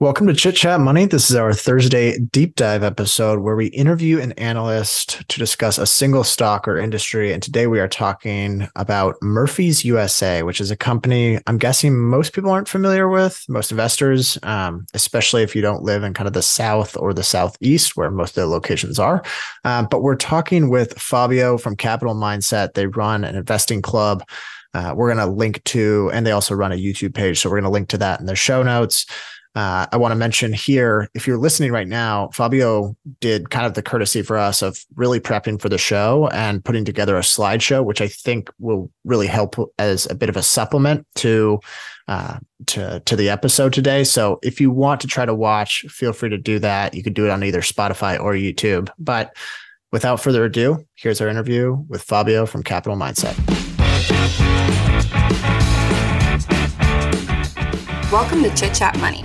Welcome to Chit Chat Money. This is our Thursday deep dive episode where we interview an analyst to discuss a single stock or industry. And today we are talking about Murphy's USA, which is a company I'm guessing most people aren't familiar with, most investors, um, especially if you don't live in kind of the South or the Southeast where most of the locations are. Um, but we're talking with Fabio from Capital Mindset. They run an investing club. Uh, we're going to link to, and they also run a YouTube page. So we're going to link to that in the show notes. Uh, I want to mention here, if you're listening right now, Fabio did kind of the courtesy for us of really prepping for the show and putting together a slideshow, which I think will really help as a bit of a supplement to uh, to to the episode today. So if you want to try to watch, feel free to do that. You can do it on either Spotify or YouTube. But without further ado, here's our interview with Fabio from Capital Mindset. Welcome to Chit Chat Money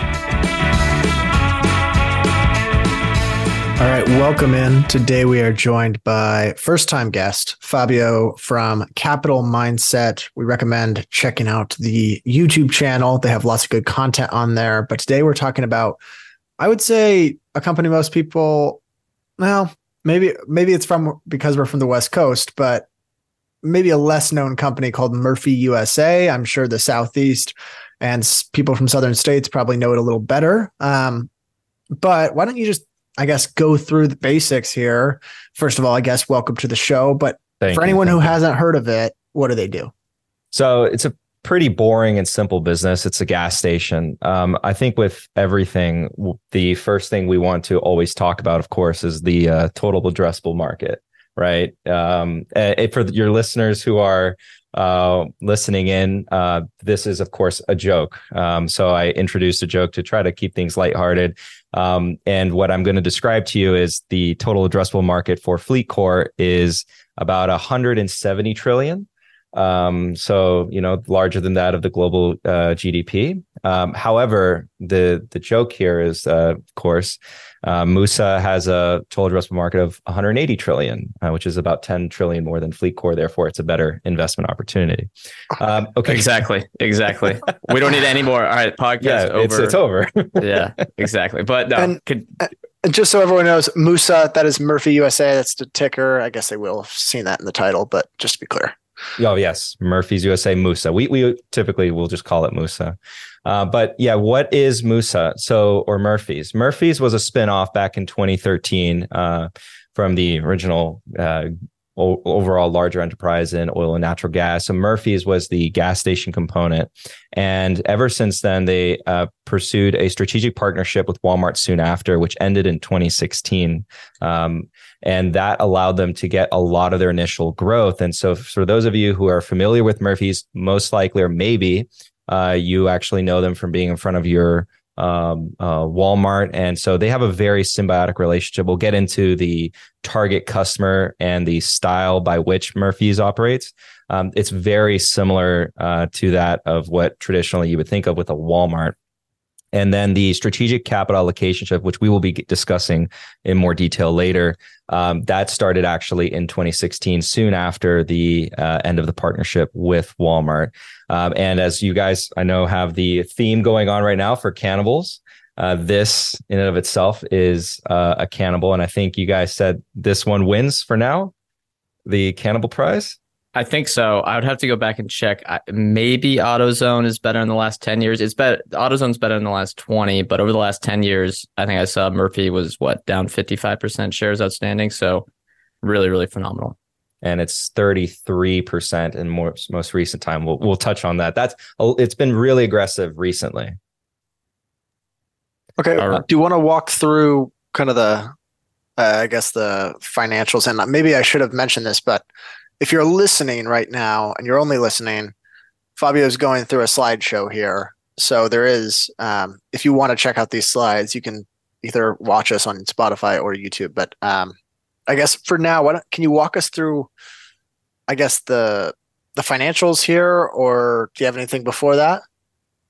All right, welcome in. Today we are joined by first time guest Fabio from Capital Mindset. We recommend checking out the YouTube channel. They have lots of good content on there. But today we're talking about, I would say, a company most people, well, maybe maybe it's from because we're from the West Coast, but maybe a less known company called Murphy USA. I'm sure the Southeast and people from Southern states probably know it a little better. Um, but why don't you just I guess, go through the basics here. First of all, I guess, welcome to the show. But Thank for you, anyone who you. hasn't heard of it, what do they do? So it's a pretty boring and simple business. It's a gas station. Um, I think with everything, the first thing we want to always talk about, of course, is the uh, total addressable market, right? Um, for your listeners who are uh, listening in, uh, this is, of course, a joke. Um, so I introduced a joke to try to keep things lighthearted. Um, and what I'm going to describe to you is the total addressable market for FleetCor is about 170 trillion. Um, so you know, larger than that of the global uh, GDP. Um, however, the the joke here is, uh, of course, uh, Musa has a total addressable market of 180 trillion, uh, which is about 10 trillion more than FleetCor. Therefore, it's a better investment opportunity. Um, okay, exactly, exactly. we don't need any more. All right, podcast yeah, over. It's, it's over. yeah, exactly. But no, and, could, uh, just so everyone knows, Musa, that is Murphy USA. That's the ticker. I guess they will have seen that in the title, but just to be clear. Oh yes, Murphy's USA Musa. We we typically will just call it Musa. Uh, but yeah, what is Musa? So, or Murphy's? Murphy's was a spinoff back in 2013 uh, from the original uh, overall larger enterprise in oil and natural gas. So, Murphy's was the gas station component. And ever since then, they uh, pursued a strategic partnership with Walmart soon after, which ended in 2016. Um, and that allowed them to get a lot of their initial growth. And so, for those of you who are familiar with Murphy's, most likely or maybe uh, you actually know them from being in front of your um, uh, Walmart. And so they have a very symbiotic relationship. We'll get into the target customer and the style by which Murphy's operates. Um, it's very similar uh, to that of what traditionally you would think of with a Walmart. And then the strategic capital allocation, which we will be discussing in more detail later, um, that started actually in 2016, soon after the uh, end of the partnership with Walmart. Um, and as you guys, I know, have the theme going on right now for cannibals. Uh, this in and of itself is uh, a cannibal, and I think you guys said this one wins for now, the cannibal prize. I think so. I would have to go back and check. maybe AutoZone is better in the last 10 years. It's better. AutoZone's better in the last 20, but over the last 10 years, I think I saw Murphy was what down 55% shares outstanding. So really, really phenomenal. And it's 33% in more, most recent time. We'll, we'll touch on that. That's, it's been really aggressive recently. Okay. Right. Do you want to walk through kind of the, uh, I guess the financials and maybe I should have mentioned this, but if you're listening right now and you're only listening, Fabio's going through a slideshow here. So there is, um, if you want to check out these slides, you can either watch us on Spotify or YouTube. But um, I guess for now, what can you walk us through? I guess the the financials here, or do you have anything before that?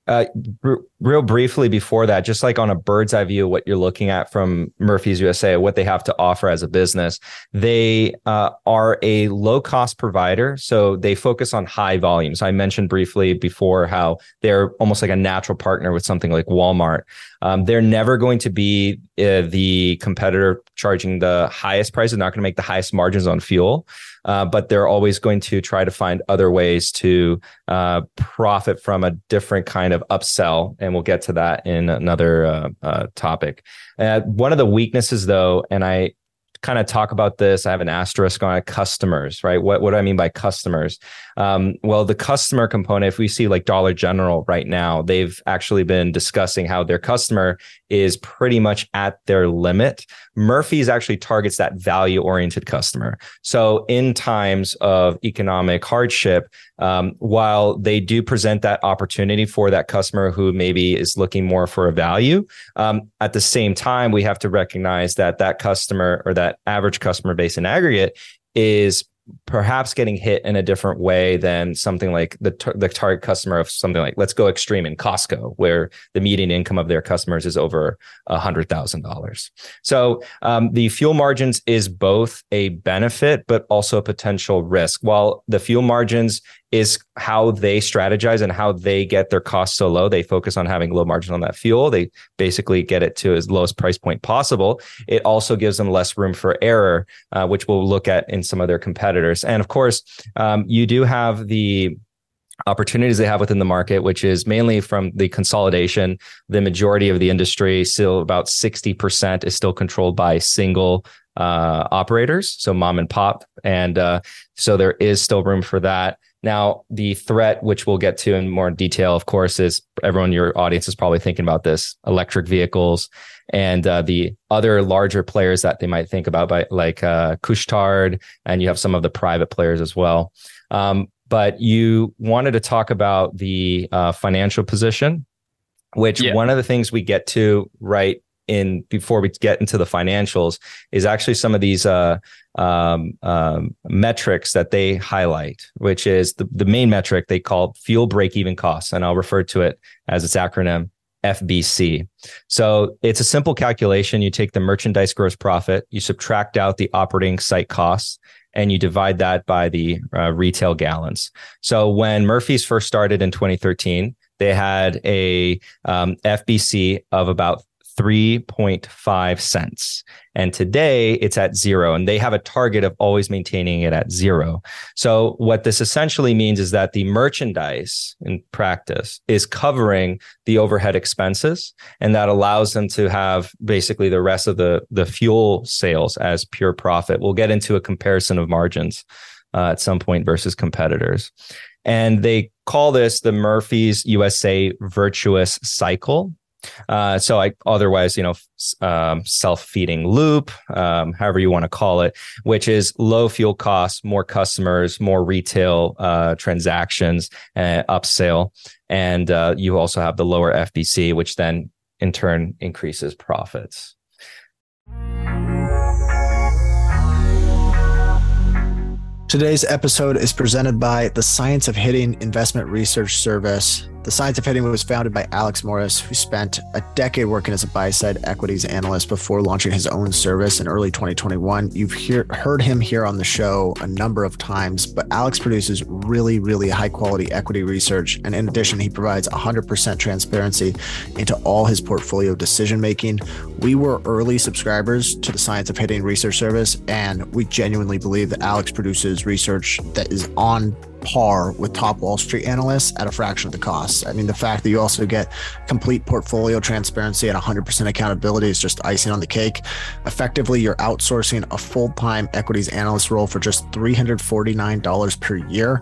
Uh, r- real briefly before that, just like on a bird's eye view, what you're looking at from Murphy's USA, what they have to offer as a business, they uh, are a low cost provider. So they focus on high volumes. I mentioned briefly before how they're almost like a natural partner with something like Walmart. Um, they're never going to be uh, the competitor charging the highest prices, not going to make the highest margins on fuel, uh, but they're always going to try to find other ways to uh, profit from a different kind of upsell. And we'll get to that in another uh, uh, topic. Uh, one of the weaknesses, though, and I kind of talk about this. I have an asterisk on customers, right? What, what do I mean by customers? Um, well, the customer component, if we see like Dollar General right now, they've actually been discussing how their customer is pretty much at their limit. Murphy's actually targets that value oriented customer. So in times of economic hardship, um, while they do present that opportunity for that customer who maybe is looking more for a value, um, at the same time, we have to recognize that that customer or that average customer base in aggregate is perhaps getting hit in a different way than something like the tar- the target customer of something like let's go extreme in Costco, where the median income of their customers is over hundred thousand dollars. So um, the fuel margins is both a benefit but also a potential risk. While the fuel margins is how they strategize and how they get their costs so low. They focus on having low margin on that fuel. They basically get it to as lowest price point possible. It also gives them less room for error, uh, which we'll look at in some of their competitors. And of course, um, you do have the opportunities they have within the market, which is mainly from the consolidation. The majority of the industry, still about 60%, is still controlled by single uh, operators, so mom and pop. And uh, so there is still room for that. Now, the threat, which we'll get to in more detail, of course, is everyone in your audience is probably thinking about this electric vehicles and uh, the other larger players that they might think about, by, like uh, Couche-Tard, and you have some of the private players as well. Um, but you wanted to talk about the uh, financial position, which yeah. one of the things we get to right in before we get into the financials is actually some of these uh, um, um, metrics that they highlight, which is the, the main metric they call fuel break even costs. And I'll refer to it as its acronym FBC. So it's a simple calculation. You take the merchandise gross profit, you subtract out the operating site costs, and you divide that by the uh, retail gallons. So when Murphy's first started in 2013, they had a um, FBC of about 3.5 cents. And today it's at zero. And they have a target of always maintaining it at zero. So, what this essentially means is that the merchandise in practice is covering the overhead expenses. And that allows them to have basically the rest of the, the fuel sales as pure profit. We'll get into a comparison of margins uh, at some point versus competitors. And they call this the Murphy's USA virtuous cycle. Uh, so I otherwise, you know, um, self-feeding loop, um, however you want to call it, which is low fuel costs, more customers, more retail uh, transactions, uh, upsell, and uh, you also have the lower FBC, which then in turn increases profits. Today's episode is presented by the Science of Hitting Investment Research Service. The Science of Hitting was founded by Alex Morris, who spent a decade working as a buy side equities analyst before launching his own service in early 2021. You've hear, heard him here on the show a number of times, but Alex produces really, really high quality equity research. And in addition, he provides 100% transparency into all his portfolio decision making. We were early subscribers to the Science of Hitting research service, and we genuinely believe that Alex produces research that is on par with top Wall Street analysts at a fraction of the cost. I mean, the fact that you also get complete portfolio transparency and 100% accountability is just icing on the cake. Effectively, you're outsourcing a full time equities analyst role for just $349 per year.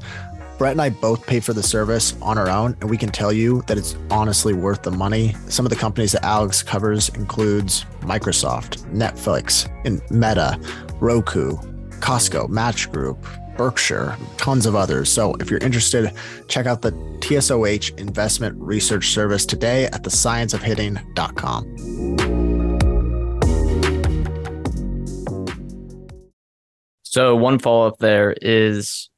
Brett and I both pay for the service on our own, and we can tell you that it's honestly worth the money. Some of the companies that Alex covers includes Microsoft, Netflix, and Meta, Roku, Costco, Match Group, Berkshire, tons of others. So if you're interested, check out the TSOH Investment Research Service today at thescienceofhitting.com. So one follow up there is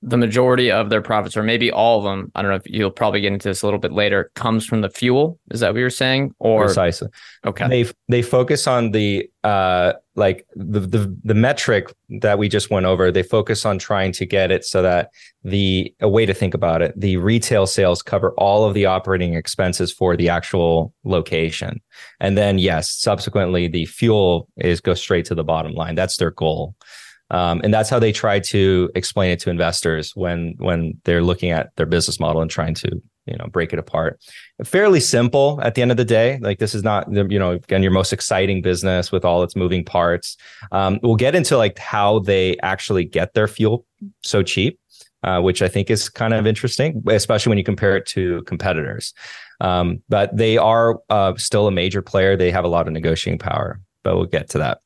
the majority of their profits, or maybe all of them, I don't know if you'll probably get into this a little bit later, comes from the fuel. Is that what you're saying? Or precisely. Okay. They they focus on the uh like the, the the metric that we just went over. They focus on trying to get it so that the a way to think about it, the retail sales cover all of the operating expenses for the actual location. And then yes, subsequently the fuel is go straight to the bottom line. That's their goal. Um, and that's how they try to explain it to investors when when they're looking at their business model and trying to you know break it apart. Fairly simple at the end of the day. Like this is not you know again your most exciting business with all its moving parts. Um, we'll get into like how they actually get their fuel so cheap. Uh, which I think is kind of interesting, especially when you compare it to competitors. Um, but they are uh, still a major player. They have a lot of negotiating power, but we'll get to that.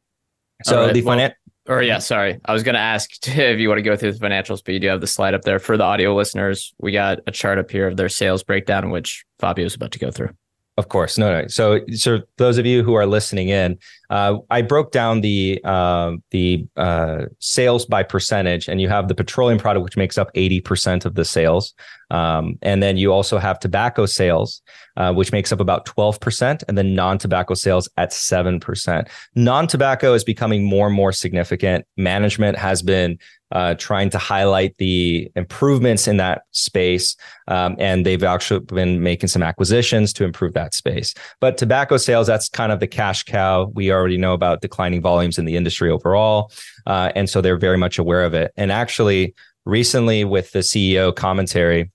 So right, the well, finan- or yeah, sorry. I was going to ask if you want to go through the financials, but you do have the slide up there for the audio listeners. We got a chart up here of their sales breakdown, which Fabio is about to go through. Of course, no, no. So, so those of you who are listening in, uh, I broke down the uh, the uh, sales by percentage, and you have the petroleum product, which makes up eighty percent of the sales, um, and then you also have tobacco sales, uh, which makes up about twelve percent, and then non-tobacco sales at seven percent. Non-tobacco is becoming more and more significant. Management has been uh, trying to highlight the improvements in that space. Um, and they've actually been making some acquisitions to improve that space. But tobacco sales, that's kind of the cash cow. We already know about declining volumes in the industry overall. Uh, and so they're very much aware of it. And actually, recently with the CEO commentary,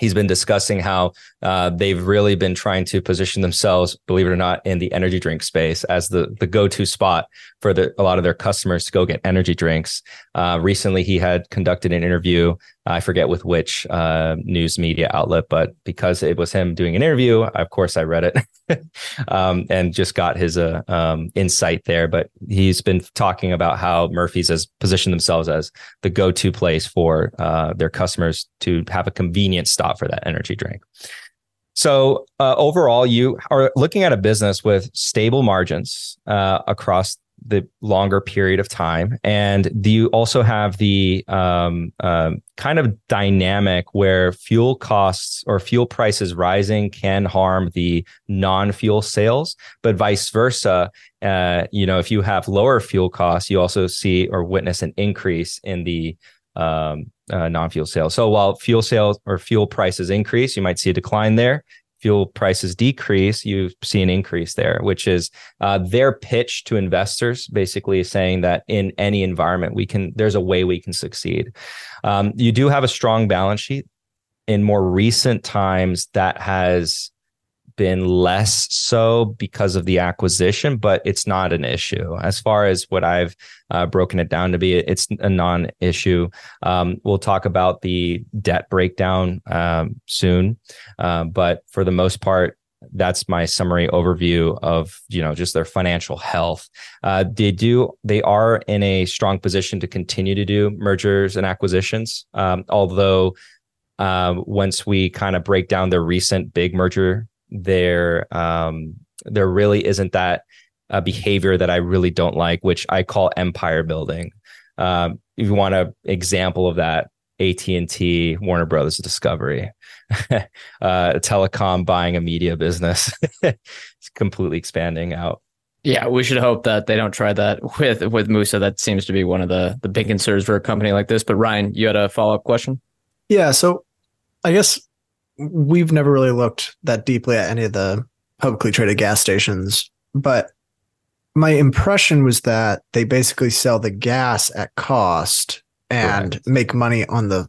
he's been discussing how uh, they've really been trying to position themselves, believe it or not, in the energy drink space as the the go to spot for the, a lot of their customers to go get energy drinks. Uh, recently, he had conducted an interview. I forget with which uh, news media outlet, but because it was him doing an interview, of course I read it um, and just got his uh, um, insight there. But he's been talking about how Murphy's has positioned themselves as the go-to place for uh, their customers to have a convenient stop for that energy drink. So uh, overall, you are looking at a business with stable margins uh, across the longer period of time, and do you also have the um, um, kind of dynamic where fuel costs or fuel prices rising can harm the non-fuel sales, but vice versa. Uh, you know, if you have lower fuel costs, you also see or witness an increase in the um, uh, non-fuel sales. So while fuel sales or fuel prices increase, you might see a decline there. Fuel prices decrease, you see an increase there, which is uh, their pitch to investors, basically saying that in any environment we can. There's a way we can succeed. Um, you do have a strong balance sheet. In more recent times, that has been less so because of the acquisition, but it's not an issue. As far as what I've uh, broken it down to be, it's a non issue. Um, we'll talk about the debt breakdown um, soon. Uh, but for the most part, that's my summary overview of you know just their financial health uh, they do they are in a strong position to continue to do mergers and acquisitions um, although uh, once we kind of break down their recent big merger there um, there really isn't that uh, behavior that I really don't like, which I call empire building. Um, if you want an example of that, AT and T, Warner Brothers Discovery, uh, telecom buying a media business, it's completely expanding out. Yeah, we should hope that they don't try that with with Musa. That seems to be one of the the big concerns for a company like this. But Ryan, you had a follow up question. Yeah, so I guess we've never really looked that deeply at any of the publicly traded gas stations, but my impression was that they basically sell the gas at cost and make money on the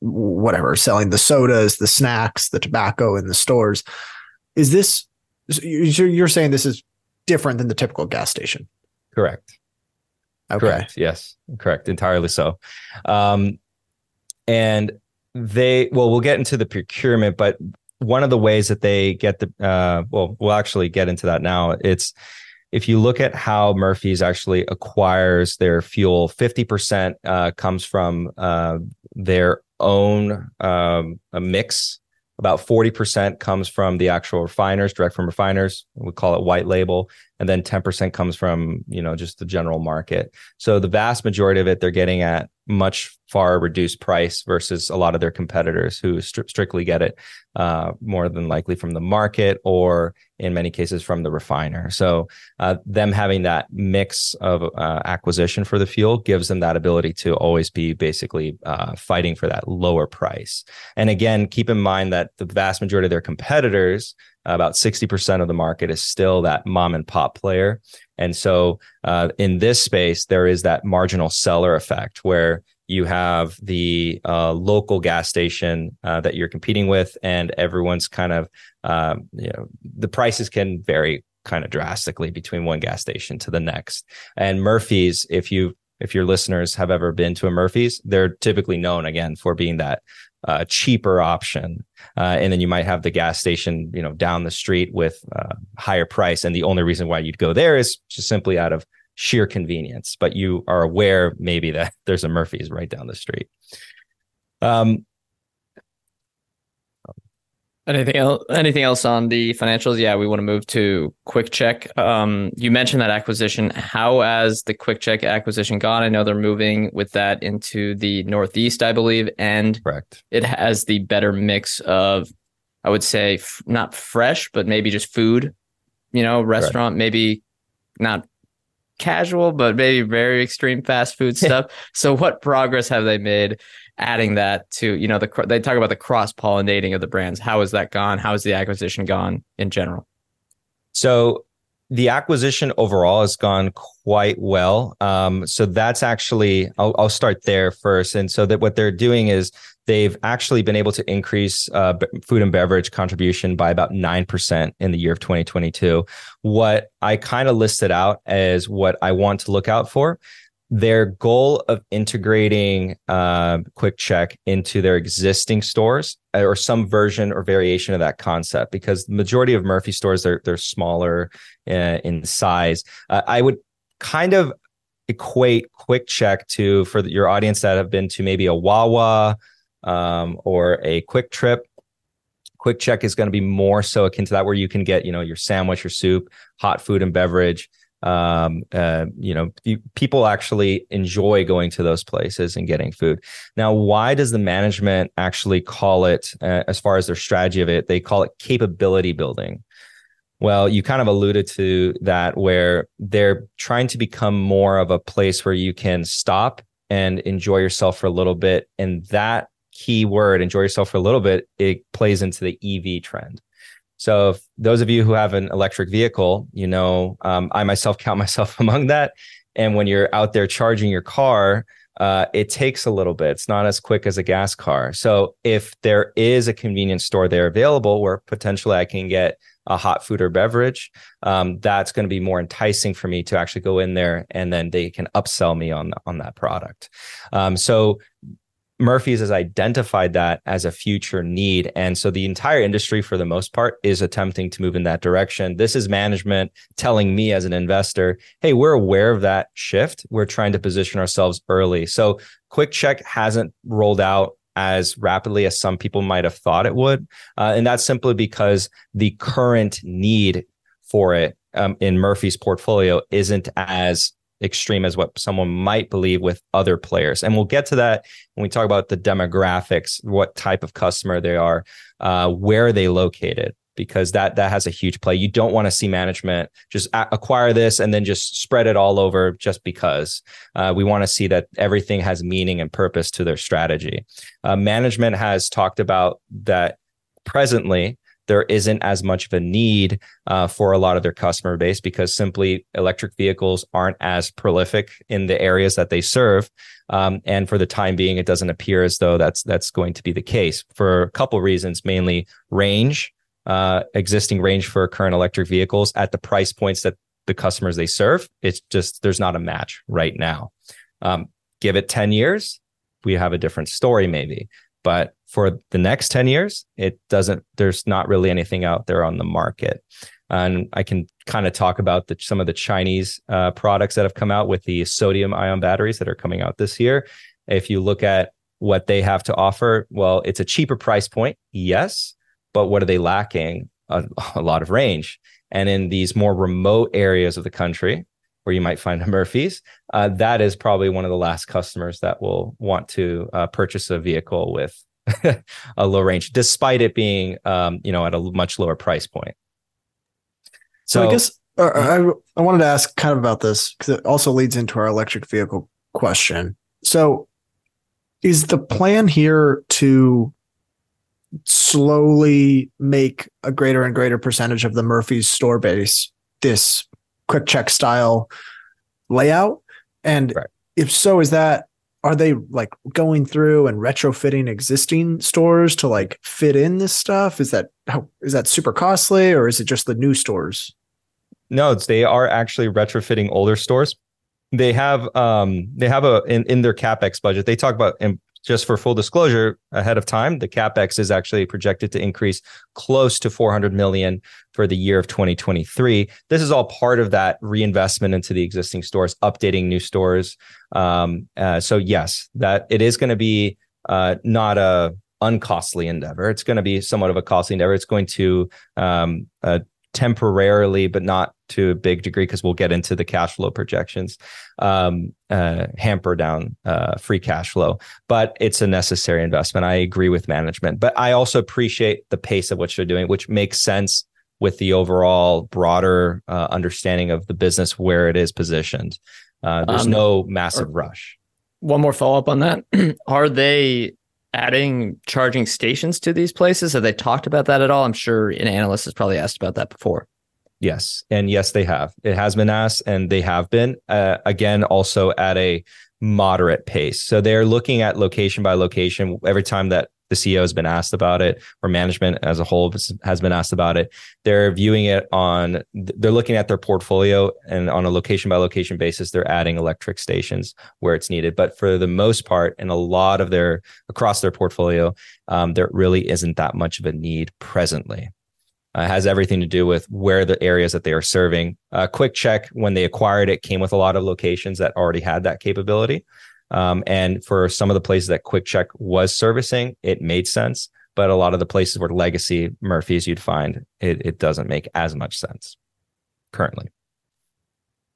whatever selling the sodas, the snacks, the tobacco in the stores. Is this you're saying this is different than the typical gas station? Correct. Okay. Correct. Yes. Correct. Entirely so. Um, and they well we'll get into the procurement but one of the ways that they get the uh, well we'll actually get into that now it's if you look at how murphy's actually acquires their fuel 50% uh, comes from uh, their own um, a mix about 40% comes from the actual refiners, direct from refiners. We call it white label. And then 10% comes from, you know, just the general market. So the vast majority of it, they're getting at much far reduced price versus a lot of their competitors who st- strictly get it uh, more than likely from the market or in many cases from the refiner. So uh, them having that mix of uh, acquisition for the fuel gives them that ability to always be basically uh, fighting for that lower price. And again, keep in mind that the vast majority of their competitors, about 60% of the market is still that mom and pop player. And so uh, in this space, there is that marginal seller effect where you have the uh, local gas station uh, that you're competing with, and everyone's kind of, um, you know, the prices can vary kind of drastically between one gas station to the next. And Murphy's, if you if your listeners have ever been to a Murphy's, they're typically known again for being that uh, cheaper option. Uh, and then you might have the gas station, you know, down the street with uh, higher price. And the only reason why you'd go there is just simply out of sheer convenience. But you are aware maybe that there's a Murphy's right down the street. Um, Anything else? Anything else on the financials? Yeah, we want to move to QuickChek. Um, you mentioned that acquisition. How has the QuickChek acquisition gone? I know they're moving with that into the Northeast, I believe, and correct. It has the better mix of, I would say, f- not fresh, but maybe just food. You know, restaurant, correct. maybe not casual, but maybe very extreme fast food stuff. so, what progress have they made? Adding that to you know the they talk about the cross pollinating of the brands. How has that gone? How has the acquisition gone in general? So the acquisition overall has gone quite well. Um, so that's actually I'll, I'll, start there first. And so that what they're doing is they've actually been able to increase uh, food and beverage contribution by about 9% in the year of 2022 what i kind of listed out as what i want to look out for their goal of integrating uh, QuickChek into their existing stores uh, or some version or variation of that concept because the majority of Murphy stores they're they're smaller uh, in size. Uh, I would kind of equate QuickChek to for your audience that have been to maybe a Wawa um, or a Quick Trip QuickChek is going to be more so akin to that, where you can get you know your sandwich, your soup, hot food and beverage um, uh, you know, people actually enjoy going to those places and getting food. Now, why does the management actually call it, uh, as far as their strategy of it, they call it capability building? Well, you kind of alluded to that, where they're trying to become more of a place where you can stop and enjoy yourself for a little bit. And that key word, enjoy yourself for a little bit, it plays into the EV trend. So, if those of you who have an electric vehicle, you know, um, I myself count myself among that. And when you're out there charging your car, uh, it takes a little bit. It's not as quick as a gas car. So, if there is a convenience store there available where potentially I can get a hot food or beverage, um, that's going to be more enticing for me to actually go in there and then they can upsell me on on that product. Um, so Murphy's has identified that as a future need. And so the entire industry, for the most part, is attempting to move in that direction. This is management telling me as an investor, hey, we're aware of that shift. We're trying to position ourselves early. So QuickChek hasn't rolled out as rapidly as some people might have thought it would. Uh, and that's simply because the current need for it um, in Murphy's portfolio isn't as extreme as what someone might believe with other players. And we'll get to that when we talk about the demographics, what type of customer they are, uh, where are they located, because that that has a huge play. You don't want to see management just acquire this and then just spread it all over just because. Uh, we want to see that everything has meaning and purpose to their strategy. Uh, management has talked about that presently there isn't as much of a need uh, for a lot of their customer base because simply electric vehicles aren't as prolific in the areas that they serve. Um, and for the time being, it doesn't appear as though that's that's going to be the case for a couple reasons, mainly range, uh, existing range for current electric vehicles at the price points that the customers they serve. It's just there's not a match right now. Um, give it 10 years, we have a different story maybe. But for the next 10 years, it doesn't, there's not really anything out there on the market. And I can kind of talk about the, some of the Chinese uh, products that have come out with the sodium ion batteries that are coming out this year. If you look at what they have to offer, well, it's a cheaper price point, yes, but what are they lacking? A, a lot of range. And in these more remote areas of the country, where you might find a Murphy's, uh, that is probably one of the last customers that will want to uh, purchase a vehicle with a low range, despite it being, um, you know, at a much lower price point. So, so I guess uh, I, I wanted to ask kind of about this because it also leads into our electric vehicle question. So, is the plan here to slowly make a greater and greater percentage of the Murphy's store base this QuickChek style layout? And right. if so, is that are they like going through and retrofitting existing stores to like fit in this stuff? Is that how is that super costly or is it just the new stores? No, they are actually retrofitting older stores. They have um they have a in, in their capex budget. They talk about and just for full disclosure ahead of time, the capex is actually projected to increase close to 400 million for the year of 2023. This is all part of that reinvestment into the existing stores, updating new stores. Um, uh, so yes, that it is going to be uh, not a uncostly endeavor. It's going to be somewhat of a costly endeavor. It's going to um, uh, temporarily, but not to a big degree, because we'll get into the cash flow projections, um, uh, hamper down uh, free cash flow. But it's a necessary investment. I agree with management, but I also appreciate the pace of what they're doing, which makes sense with the overall broader uh, understanding of the business where it is positioned. Uh, there's um, no massive rush. One more follow up on that: Are they adding charging stations to these places? Have they talked about that at all? I'm sure an analyst has probably asked about that before. Yes. And yes, they have. It has been asked and they have been, uh, again, also at a moderate pace. So they're looking at location by location every time that the CEO has been asked about it, or management as a whole has been asked about it. They're viewing it on, they're looking at their portfolio and on a location by location basis, they're adding electric stations where it's needed. But for the most part, in a lot of their, across their portfolio, um, there really isn't that much of a need presently. Uh, has everything to do with where the areas that they are serving. A uh, QuickChek, when they acquired it, came with a lot of locations that already had that capability. Um, and for some of the places that QuickChek was servicing, it made sense. But a lot of the places where legacy Murphy's you'd find it, it doesn't make as much sense currently.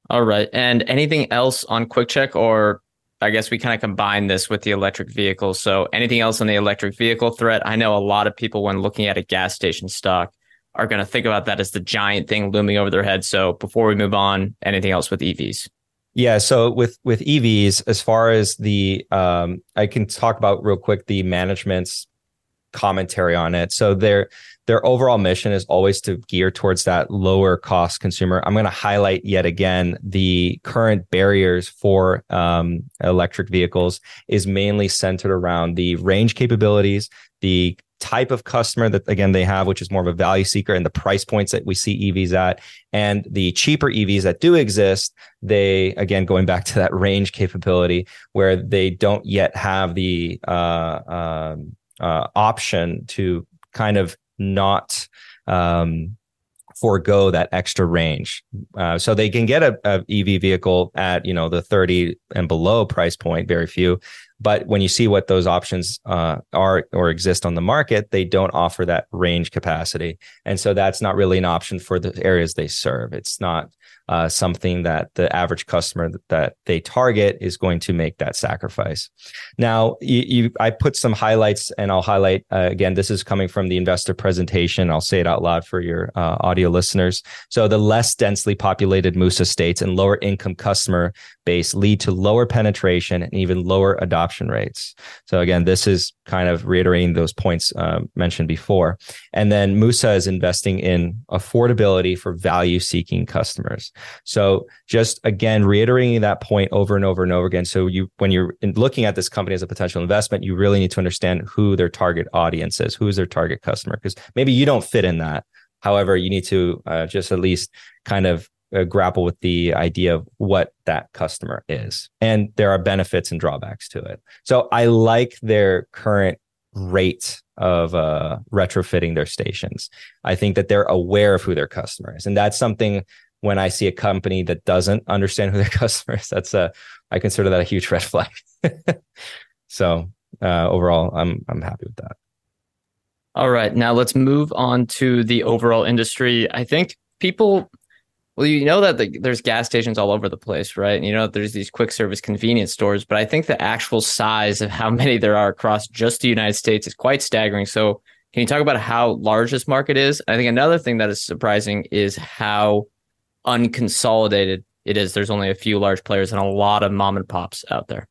All right. And anything else on QuickChek or I guess we kind of combine this with the electric vehicle. So anything else on the electric vehicle threat? I know a lot of people when looking at a gas station stock are going to think about that as the giant thing looming over their head. So before we move on, anything else with EVs? Yeah, so with with EVs, as far as the, um, I can talk about real quick the management's commentary on it. So their their overall mission is always to gear towards that lower cost consumer. I'm going to highlight yet again the current barriers for um, electric vehicles is mainly centered around the range capabilities, the type of customer that again they have which is more of a value seeker and the price points that we see EVs at and the cheaper EVs that do exist they again going back to that range capability where they don't yet have the uh, um, uh, option to kind of not um, forego that extra range. Uh, so they can get a, a, EV vehicle at you know the 30 and below price point, very few. But when you see what those options uh, are or exist on the market, they don't offer that range capacity, and so that's not really an option for the areas they serve. It's not uh, something that the average customer that they target is going to make that sacrifice. Now, you, you I put some highlights, and I'll highlight uh, again. This is coming from the investor presentation. I'll say it out loud for your uh, audio listeners. So, the less densely populated MUSA states and lower income customer base lead to lower penetration and even lower adoption rates. So, again, this is kind of reiterating those points uh, mentioned before. And then MUSA is investing in affordability for value seeking customers. So just again, reiterating that point over and over and over again. So you, when you're looking at this company as a potential investment, you really need to understand who their target audience is, who is their target customer, because maybe you don't fit in that. However, you need to uh, just at least kind of uh, grapple with the idea of what that customer is. And there are benefits and drawbacks to it. So I like their current rate of uh, retrofitting their stations. I think that they're aware of who their customer is. And that's something when I see a company that doesn't understand who their customer is, that's a I consider that a huge red flag. so uh, overall, I'm I'm happy with that. All right, now let's move on to the overall industry. I think people well, you know that the, there's gas stations all over the place, right? And you know there's these quick service convenience stores, but I think the actual size of how many there are across just the United States is quite staggering. So, can you talk about how large this market is? I think another thing that is surprising is how unconsolidated it is. There's only a few large players and a lot of mom and pops out there.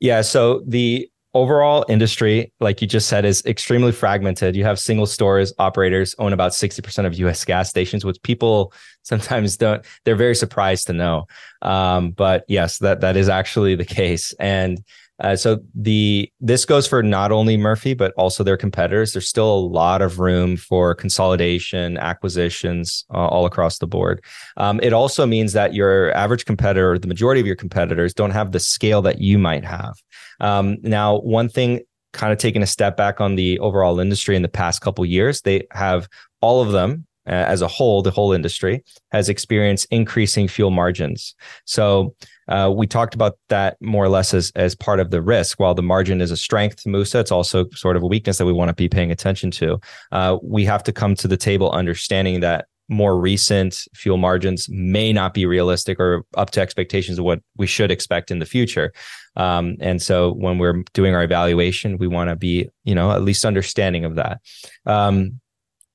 Yeah. So the overall industry, like you just said, is extremely fragmented. You have single stores, operators own about 60% of US gas stations, which people sometimes don't, they're very surprised to know. Um, but yes, that, that is actually the case. And uh, so the this goes for not only Murphy but also their competitors. There's still a lot of room for consolidation, acquisitions uh, all across the board. Um, it also means that your average competitor, the majority of your competitors, don't have the scale that you might have. Um, now, one thing, kind of taking a step back on the overall industry in the past couple years, they have all of them uh, as a whole, the whole industry has experienced increasing fuel margins. So uh, we talked about that more or less as, as part of the risk. While the margin is a strength Musa, it's also sort of a weakness that we want to be paying attention to. Uh, we have to come to the table understanding that more recent fuel margins may not be realistic or up to expectations of what we should expect in the future. Um, and so when we're doing our evaluation, we want to be, you know, at least understanding of that. Um,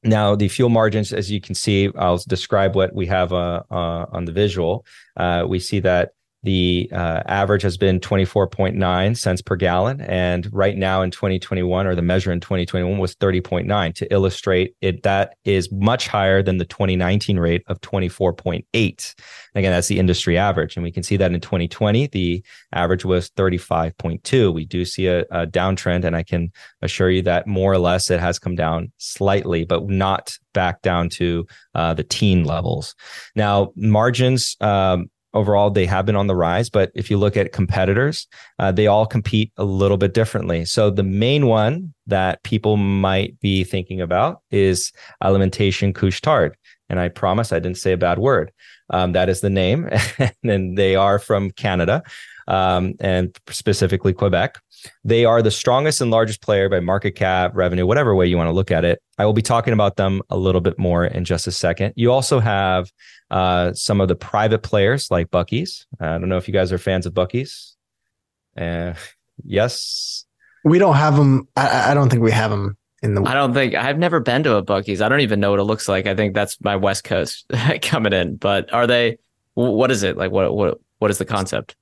now, the fuel margins, as you can see, I'll describe what we have uh, uh, on the visual. Uh, we see that the uh, average has been 24.9 cents per gallon. And right now in 2021, or the measure in 2021 was 30.9 to illustrate it. That is much higher than the 2019 rate of 24.8. Again, that's the industry average. And we can see that in 2020, the average was 35.2. We do see a, a downtrend. And I can assure you that more or less it has come down slightly, but not back down to uh, the teen levels. Now, margins, um, overall they have been on the rise but if you look at competitors uh, they all compete a little bit differently. So the main one that people might be thinking about is alimentation couche-tard. And i promise i didn't say a bad word. Um, that is the name. And they are from canada um, and specifically quebec. They are the strongest and largest player by market cap, revenue, whatever way you want to look at it. I will be talking about them a little bit more in just a second. You also have uh, some of the private players like Buc-ee's. I don't know if you guys are fans of Buc-ee's. Uh, yes. We don't have them. I, I don't think we have them in the. I don't think I've never been to a Buc-ee's. I don't even know what it looks like. I think that's my West Coast coming in. But are they? What is it like? What what what is the concept?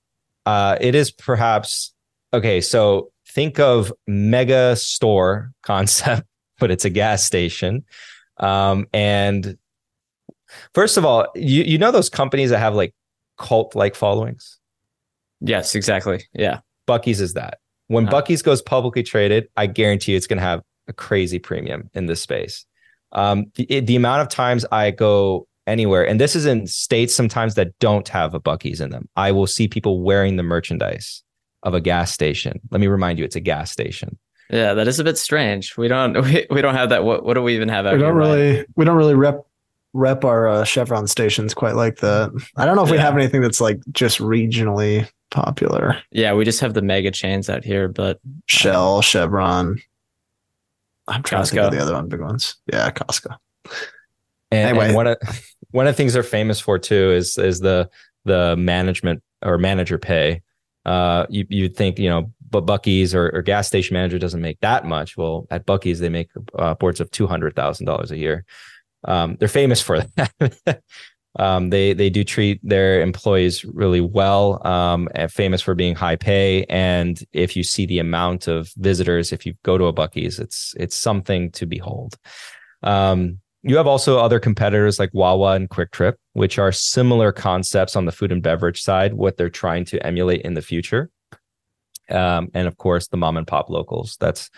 Uh, it is perhaps okay, so think of mega store concept, but it's a gas station. Um, and first of all, you you know those companies that have like cult like followings? Yes, exactly. Yeah. Buc-ee's is that. When uh-huh. Buc-ee's goes publicly traded, I guarantee you it's going to have a crazy premium in this space. Um, the, the amount of times I go anywhere, and this is in states sometimes that don't have a Buc-ee's in them, I will see people wearing the merchandise of a gas station. Let me remind you, it's a gas station. Yeah, that is a bit strange. We don't we, we don't have that. What what do we even have? we don't really we don't really rep rep our uh, Chevron stations quite like that. I don't know if yeah. we have anything that's like just regionally popular. Yeah, we just have the mega chains out here, but Shell, Chevron. I'm trying Costco. to think of the other one big ones. Yeah, Costco. And, anyway, and one of one of the things they're famous for too is is the the management or manager pay uh, you you'd think you know, but Buc-ee's or, or, gas station manager doesn't make that much. Well, at Buc-ee's they make uh, upwards of two hundred thousand dollars a year. Um, they're famous for that. um, they they do treat their employees really well. Um, famous for being high pay, and if you see the amount of visitors, if you go to a Buc-ee's, it's it's something to behold. Um, you have also other competitors like Wawa and QuikTrip, which are similar concepts on the food and beverage side, what they're trying to emulate in the future. Um, and of course, the mom and pop locals. That's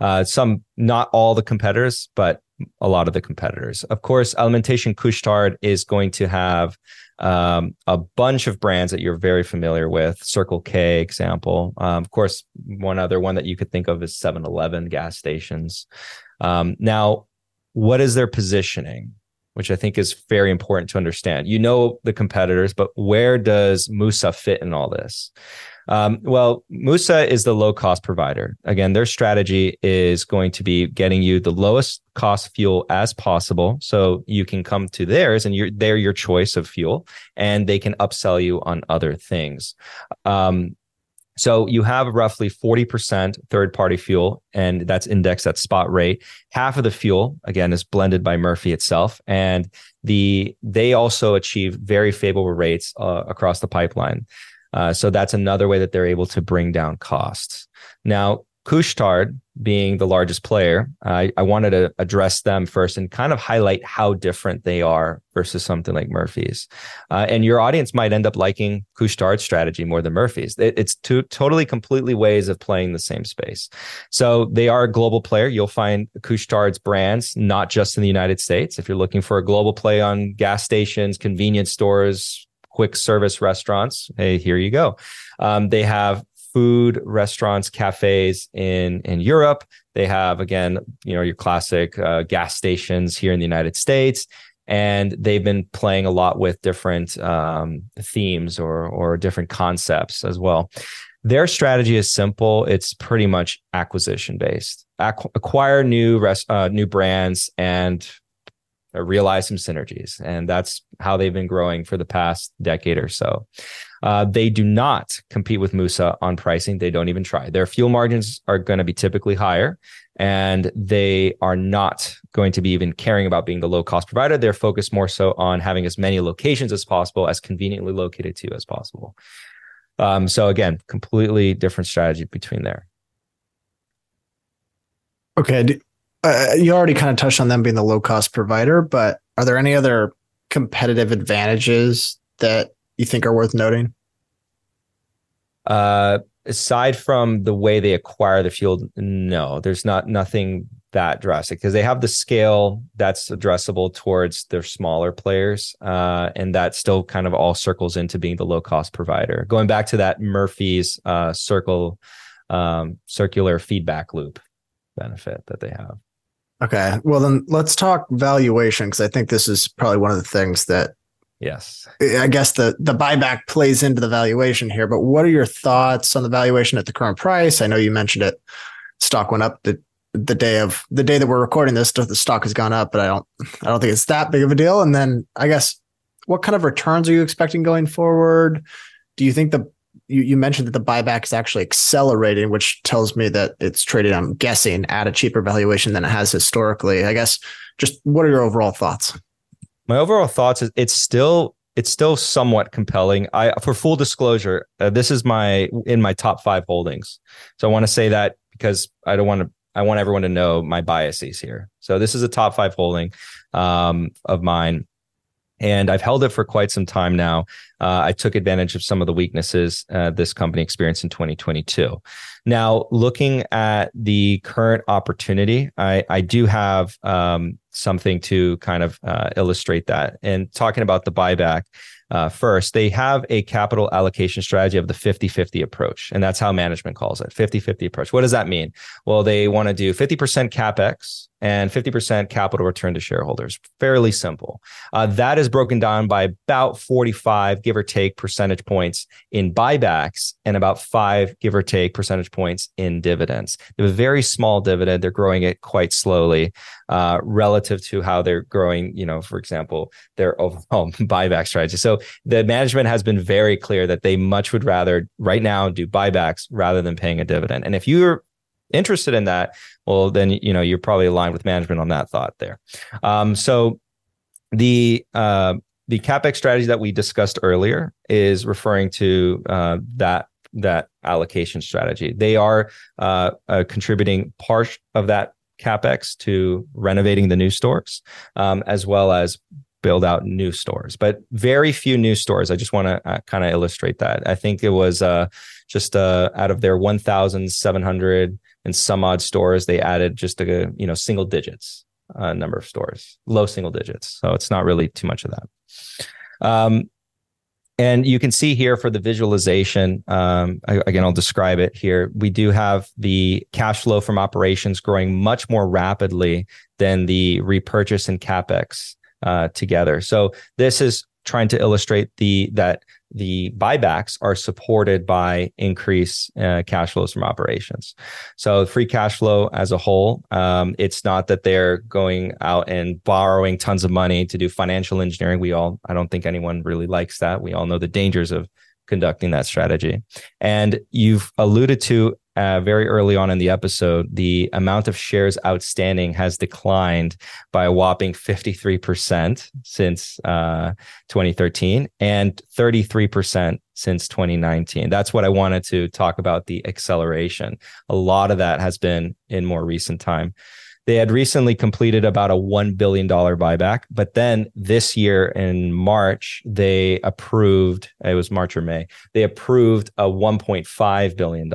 uh, some, not all the competitors, but a lot of the competitors. Of course, Alimentation Couche-Tard is going to have um, a bunch of brands that you're very familiar with. Circle K, example. Um, of course, one other one that you could think of is 7-Eleven gas stations. Um, now, what is their positioning which i think is very important to understand you know the competitors but where does musa fit in all this Um, well, Musa is the low cost provider. Again, their strategy is going to be getting you the lowest cost fuel as possible. So you can come to theirs and you're, they're your choice of fuel and they can upsell you on other things. Um, so you have roughly 40% third party fuel, and that's indexed at spot rate. Half of the fuel, again, is blended by Murphy itself. And the they also achieve very favorable rates uh, across the pipeline. Uh, so that's another way that they're able to bring down costs. Now, Couche-Tard being the largest player, I, I wanted to address them first and kind of highlight how different they are versus something like Murphy's. Uh, and your audience might end up liking Couche-Tard's strategy more than Murphy's. It, it's two totally, completely ways of playing the same space. So they are a global player. You'll find Couche-Tard's brands not just in the United States. If you're looking for a global play on gas stations, convenience stores, quick service restaurants, hey, here you go. Um, they have food restaurants, cafes in in Europe. They have again, you know, your classic uh, gas stations here in the United States, and they've been playing a lot with different um, themes or or different concepts as well. Their strategy is simple. It's pretty much acquisition based. acquire new res- uh, new brands and realize some synergies. And that's how they've been growing for the past decade or so. Uh, they do not compete with Musa on pricing. They don't even try. Their fuel margins are going to be typically higher, and they are not going to be even caring about being the low cost provider. They're focused more so on having as many locations as possible, as conveniently located to as possible. Um, so again, completely different strategy between there. Okay uh, you already kind of touched on them being the low cost provider, but are there any other competitive advantages that you think are worth noting? Uh, aside from the way they acquire the fuel, no, there's not nothing that drastic because they have the scale that's addressable towards their smaller players, uh, and that still kind of all circles into being the low cost provider. Going back to that Murphy's uh, circle, um, circular feedback loop benefit that they have. Okay. Well, then let's talk valuation because I think this is probably one of the things that. Yes. I guess the the buyback plays into the valuation here, but what are your thoughts on the valuation at the current price? I know you mentioned it. Stock went up the the day of the day that we're recording this. The stock has gone up, but I don't I don't think it's that big of a deal. And then I guess what kind of returns are you expecting going forward? Do you think the you, you mentioned that the buyback is actually accelerating, which tells me that it's traded, I'm guessing, at a cheaper valuation than it has historically. I guess just what are your overall thoughts? My overall thoughts is it's still it's still somewhat compelling. I for full disclosure, uh, this is my in my top 5 holdings. So I want to say that because I don't want to I want everyone to know my biases here. So this is a top 5 holding um, of mine and I've held it for quite some time now. Uh, I took advantage of some of the weaknesses uh, this company experienced in 2022. Now, looking at the current opportunity, I, I do have um, something to kind of uh, illustrate that. And talking about the buyback, uh, first, they have a capital allocation strategy of the 50 50 approach. And that's how management calls it 50 50 approach. What does that mean? Well, they want to do 50% CapEx and 50% capital return to shareholders. Fairly simple. Uh, that is broken down by about 45, give or take, percentage points in buybacks and about five, give or take, percentage points in dividends. They have a very small dividend. They're growing it quite slowly uh, relative to how they're growing, you know, for example, their overall buyback strategy. So the management has been very clear that they much would rather right now do buybacks rather than paying a dividend. And if you're interested in that, well, then you know you're probably aligned with management on that thought there. Um, so the uh, the capex strategy that we discussed earlier is referring to uh, that that allocation strategy. They are uh, uh, contributing part of that capex to renovating the new stores, um, as well as build out new stores, but very few new stores. I just want to uh, kind of illustrate that. I think it was uh, just uh, out of their 1,700 and some odd stores, they added just a you know single digits uh, number of stores, low single digits. So it's not really too much of that. Um, and you can see here for the visualization, um, again, I'll describe it here. We do have the cash flow from operations growing much more rapidly than the repurchase and capex uh, together. So this is trying to illustrate the that the buybacks are supported by increased uh, cash flows from operations. So free cash flow as a whole, um, it's not that they're going out and borrowing tons of money to do financial engineering. We all, I don't think anyone really likes that. We all know the dangers of conducting that strategy. And you've alluded to uh, very early on in the episode, the amount of shares outstanding has declined by a whopping 53% since uh, 2013 and 33% since 2019. That's what I wanted to talk about the acceleration. A lot of that has been in more recent time. They had recently completed about a $1 billion buyback, but then this year in March, they approved, it was March or May, they approved a $1.5 billion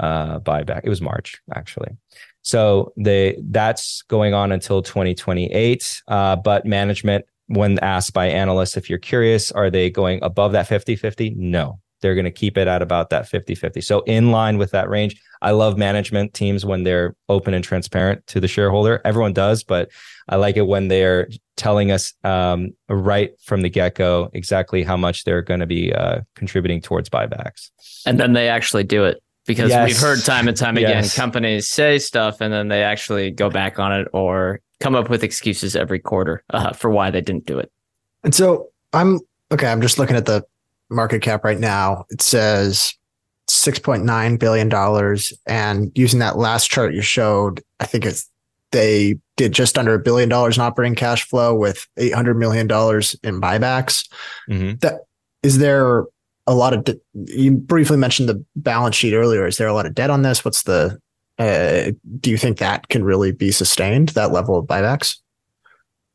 uh, buyback. It was March actually. So they that's going on until 2028. Uh, but management, when asked by analysts, if you're curious, are they going above that 50 50? No, they're going to keep it at about that 50 50. So in line with that range. I love management teams when they're open and transparent to the shareholder. Everyone does, but I like it when they're telling us um, right from the get go exactly how much they're going to be uh, contributing towards buybacks. And then they actually do it because yes. we've heard time and time again yes. companies say stuff and then they actually go back on it or come up with excuses every quarter uh, for why they didn't do it. And so I'm okay. I'm just looking at the market cap right now. It says $6.9 billion. And using that last chart you showed, I think it's they did just under a billion dollars in operating cash flow with $800 million in buybacks. Mm-hmm. That is there a lot of de- you briefly mentioned the balance sheet earlier. Is there a lot of debt on this? What's the uh, do you think that can really be sustained that level of buybacks?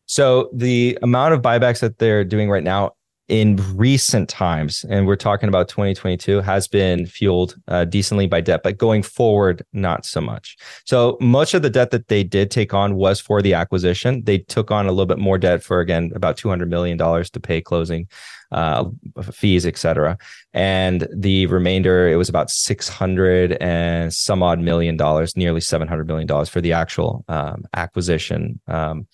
So the amount of buybacks that they're doing right now in recent times, and we're talking about 2022, has been fueled uh, decently by debt, but going forward, not so much. So much of the debt that they did take on was for the acquisition. They took on a little bit more debt for again about 200 million dollars to pay closing uh, fees, etc. And the remainder, it was about 600 and some odd million dollars, nearly 700 million dollars for the actual um, acquisition. Um,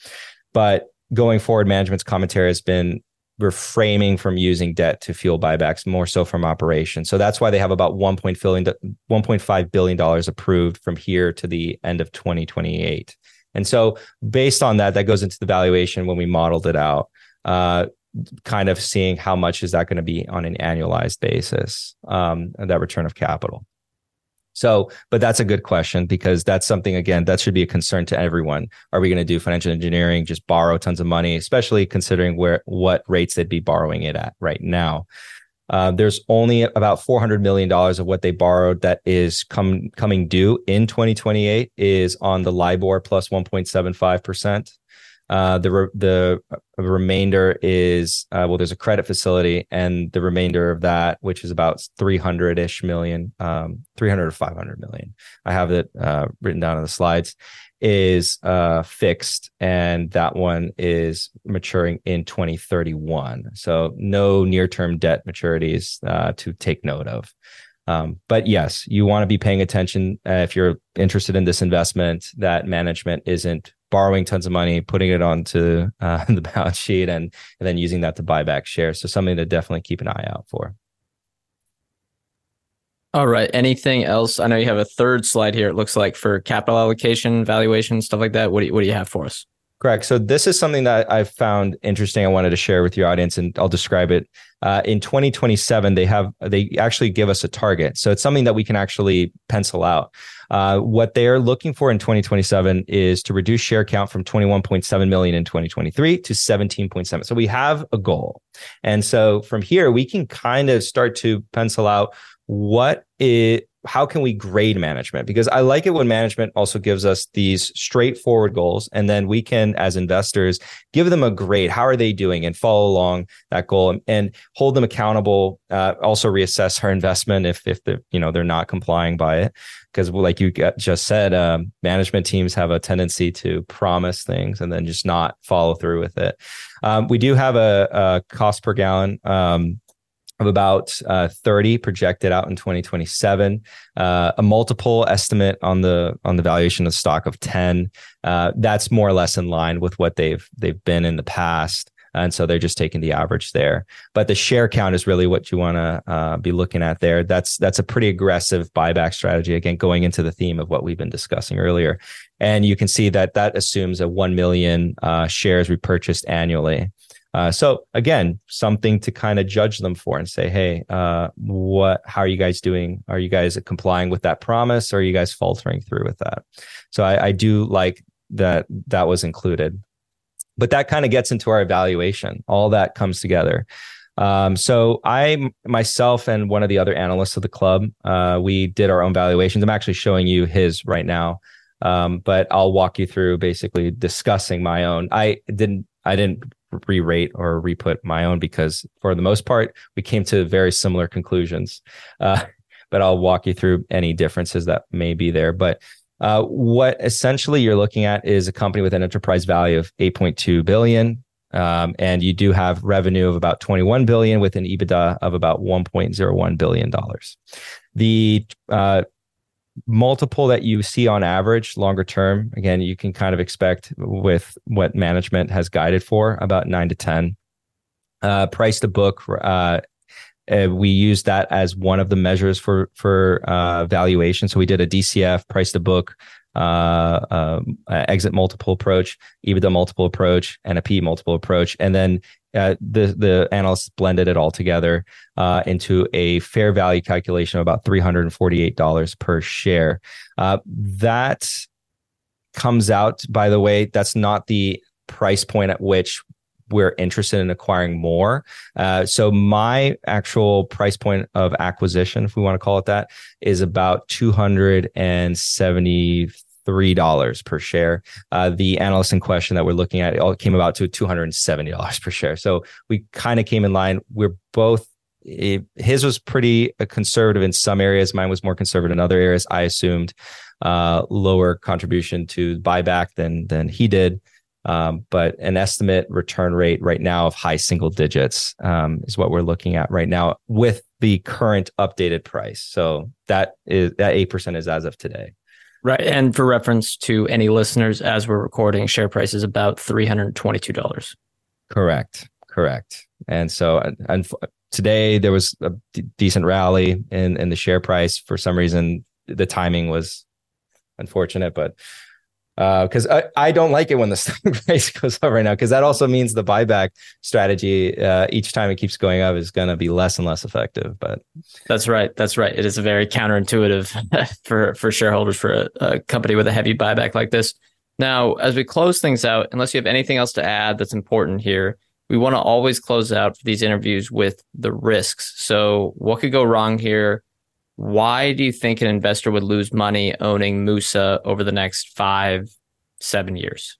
but going forward, management's commentary has been reframing from using debt to fuel buybacks more so from operations. So that's why they have about 1.5 billion dollars approved from here to the end of 2028. And so based on that, that goes into the valuation when we modeled it out. Uh, kind of seeing how much is that going to be on an annualized basis um, that return of capital. So but that's a good question because that's something again that should be a concern to everyone. Are we going to do financial engineering just borrow tons of money especially considering where what rates they'd be borrowing it at right now? Uh, there's only about $400 million of what they borrowed that is come, coming due in 2028 is on the LIBOR plus 1.75%. Uh, the re- the remainder is uh, well, there's a credit facility, and the remainder of that, which is about 300 ish million, um, 300 or 500 million. I have it uh, written down on the slides. Is uh, fixed, and that one is maturing in 2031. So no near term debt maturities uh, to take note of. Um, but yes, you want to be paying attention uh, if you're interested in this investment that management isn't borrowing tons of money, putting it onto uh, the balance sheet, and, and then using that to buy back shares. So something to definitely keep an eye out for. All right. Anything else? I know you have a third slide here. It looks like for capital allocation, valuation, stuff like that. What do you, what do you have for us? Correct. So this is something that I found interesting. I wanted to share with your audience, and I'll describe it. Uh, in 2027, they have they actually give us a target, so it's something that we can actually pencil out. Uh, what they are looking for in 2027 is to reduce share count from 21.7 million in 2023 to 17.7. So we have a goal, and so from here we can kind of start to pencil out what it how can we grade management? Because I like it when management also gives us these straightforward goals, and then we can, as investors, give them a grade. How are they doing, and follow along that goal, and, and hold them accountable. Uh, also, reassess our investment if if the you know they're not complying by it. Because, like you just said, um, management teams have a tendency to promise things and then just not follow through with it. Um, we do have a, a cost per gallon um, of about uh, 30 projected out in 2027 uh, a multiple estimate on the on the valuation of stock of 10 uh, that's more or less in line with what they've they've been in the past and so they're just taking the average there. But the share count is really what you want to uh, be looking at there. That's that's a pretty aggressive buyback strategy. Again, going into the theme of what we've been discussing earlier, and you can see that that assumes a one million uh, shares repurchased annually. Uh, so again, something to kind of judge them for and say, hey, uh, what? How are you guys doing? Are you guys complying with that promise? Or are you guys faltering through with that? So I, I do like that that was included, but that kind of gets into our evaluation. All that comes together. Um, so I myself and one of the other analysts of the club, uh, we did our own valuations. I'm actually showing you his right now. Um, but I'll walk you through basically discussing my own. I didn't I didn't re-rate or re-put my own because for the most part we came to very similar conclusions. Uh, but i'll walk you through any differences that may be there. But uh, what essentially you're looking at is a company with an enterprise value of 8.2 billion um, and you do have revenue of about 21 billion with an ebitda of about 1.01 billion dollars. The uh, multiple that you see on average longer term again you can kind of expect with what management has guided for about 9 to 10 uh, price to book uh, uh, we use that as one of the measures for for uh, valuation. So we did a dcf price to book uh, um, exit multiple approach, EBITDA multiple approach, and a P multiple approach, and then uh, the the analysts blended it all together uh, into a fair value calculation of about three hundred and forty eight dollars per share. Uh, that comes out, by the way, that's not the price point at which we're interested in acquiring more. Uh, so my actual price point of acquisition, if we want to call it that, is about two hundred and seventy three dollars per share. Uh, the analyst in question that we're looking at all came about to two hundred and seventy dollars per share. So we kind of came in line. We're both. It, his was pretty uh, conservative in some areas. Mine was more conservative in other areas. I assumed uh, lower contribution to buyback than than he did. Um, but an estimate return rate right now of high single digits um, is what we're looking at right now with the current updated price. So that is that eight percent is as of today. Right. And for reference to any listeners, as we're recording, share price is about $322. Correct. Correct. And so uh, and today there was a d- decent rally in, in the share price. For some reason, the timing was unfortunate, but because uh, I, I don't like it when the stock price goes up right now because that also means the buyback strategy uh, each time it keeps going up is going to be less and less effective but that's right that's right. It is a very counterintuitive for for shareholders for a, a company with a heavy buyback like this. Now as we close things out unless you have anything else to add that's important here we want to always close out these interviews with the risks. So what could go wrong here why do you think an investor would lose money owning Musa over the next five, seven years?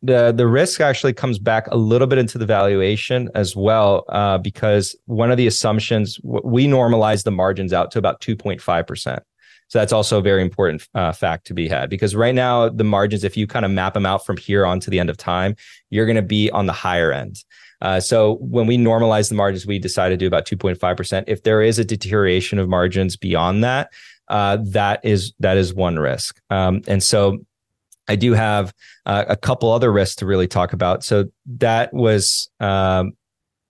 The the risk actually comes back a little bit into the valuation as well, uh, because one of the assumptions we normalize the margins out to about two point five percent. So that's also a very important uh, fact to be had because right now the margins, if you kind of map them out from here on to the end of time, you're going to be on the higher end. Uh, so when we normalize the margins, we decide to do about 2.5%. If there is a deterioration of margins beyond that, uh, that is that is one risk. Um, and so I do have uh, a couple other risks to really talk about. So that was um,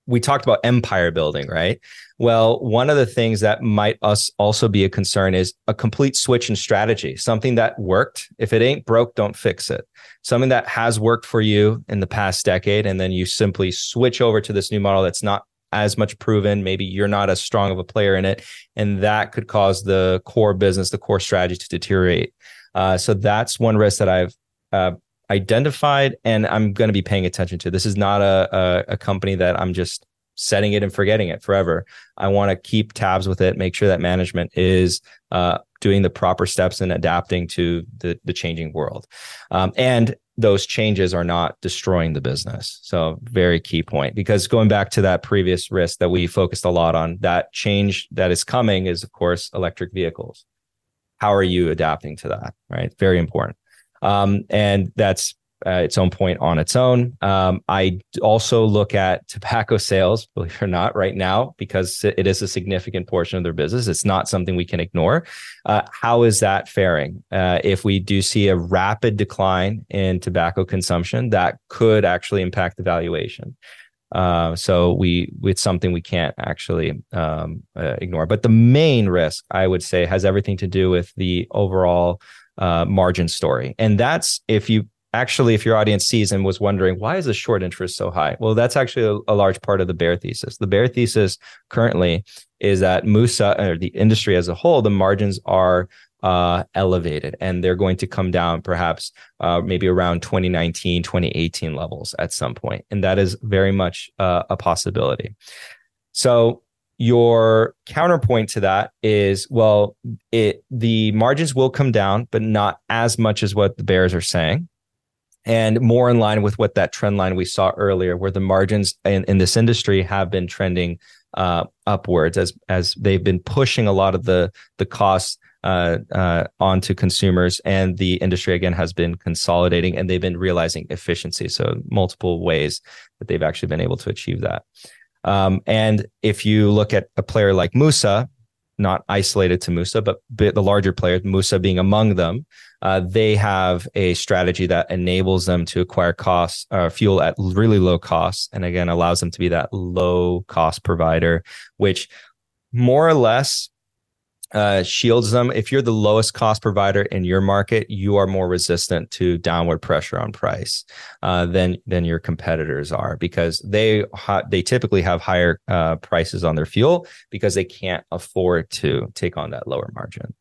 we talked about empire building, right? Well, one of the things that might us also be a concern is a complete switch in strategy, something that worked. If it ain't broke, don't fix it. Something that has worked for you in the past decade, and then you simply switch over to this new model that's not as much proven. Maybe you're not as strong of a player in it, and that could cause the core business, the core strategy to deteriorate. Uh, so that's one risk that I've uh, identified and I'm going to be paying attention to. This is not a, a, a company that I'm just setting it and forgetting it forever. I want to keep tabs with it, make sure that management is uh, doing the proper steps and adapting to the, the changing world. Um, and those changes are not destroying the business. So, very key point because going back to that previous risk that we focused a lot on, that change that is coming is, of course, electric vehicles. How are you adapting to that? Right. Very important. Um, and that's uh, its own point on its own. Um, I also look at tobacco sales, believe it or not, right now because it is a significant portion of their business. It's not something we can ignore. Uh, how is that faring? Uh, if we do see a rapid decline in tobacco consumption, that could actually impact the valuation. Uh, so we it's something we can't actually um, uh, ignore. But the main risk, I would say, has everything to do with the overall uh, margin story, and that's if you actually, if your audience sees and was wondering why is the short interest so high, well, that's actually a, a large part of the bear thesis. The bear thesis currently is that Musa or the industry as a whole, the margins are uh, elevated and they're going to come down perhaps uh, maybe around 2019 2018 levels at some point. And that is very much uh, a possibility. So your counterpoint to that is well it the margins will come down but not as much as what the bears are saying and more in line with what that trend line we saw earlier where the margins in, in this industry have been trending uh, upwards as as they've been pushing a lot of the the costs uh, uh, onto consumers. And the industry, again, has been consolidating and they've been realizing efficiency. So, multiple ways that they've actually been able to achieve that. Um, and if you look at a player like Musa, not isolated to Musa, but the larger players, Musa being among them, uh, they have a strategy that enables them to acquire costs, uh, fuel at really low costs, and again allows them to be that low cost provider, which more or less uh, shields them. If you're the lowest cost provider in your market, you are more resistant to downward pressure on price uh, than than your competitors are because they ha- they typically have higher uh, prices on their fuel because they can't afford to take on that lower margin.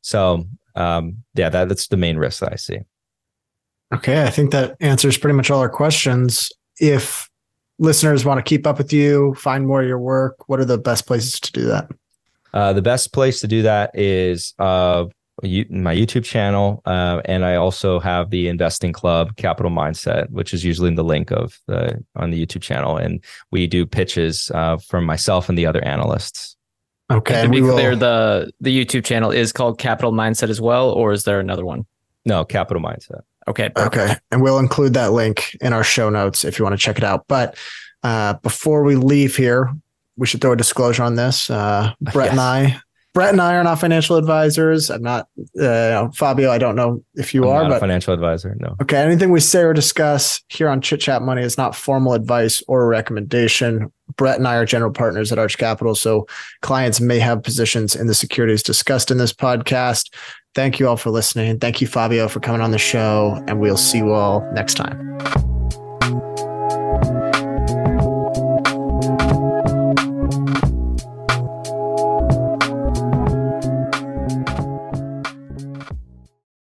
So um, yeah, that, that's the main risk that I see. Okay, I think that answers pretty much all our questions. If listeners want to keep up with you, find more of your work, what are the best places to do that? Uh, the best place to do that is uh, you, my YouTube channel, uh, and I also have the Investing Club Capital Mindset, which is usually in the link of the on the YouTube channel, and we do pitches uh, from myself and the other analysts. Okay, and to be clear, the the YouTube channel is called Capital Mindset as well, or is there another one? No, Capital Mindset. Okay. Okay, and we'll include that link in our show notes if you want to check it out. But uh, before we leave here, we should throw a disclosure on this. Uh, Brett yes. and I, Brett and I are not financial advisors. I'm not, uh, Fabio. I don't know if you I'm are, but financial advisor. No. Okay. Anything we say or discuss here on Chit Chat Money is not formal advice or a recommendation. Brett and I are general partners at Arch Capital, so clients may have positions in the securities discussed in this podcast. Thank you all for listening. Thank you, Fabio, for coming on the show, and we'll see you all next time.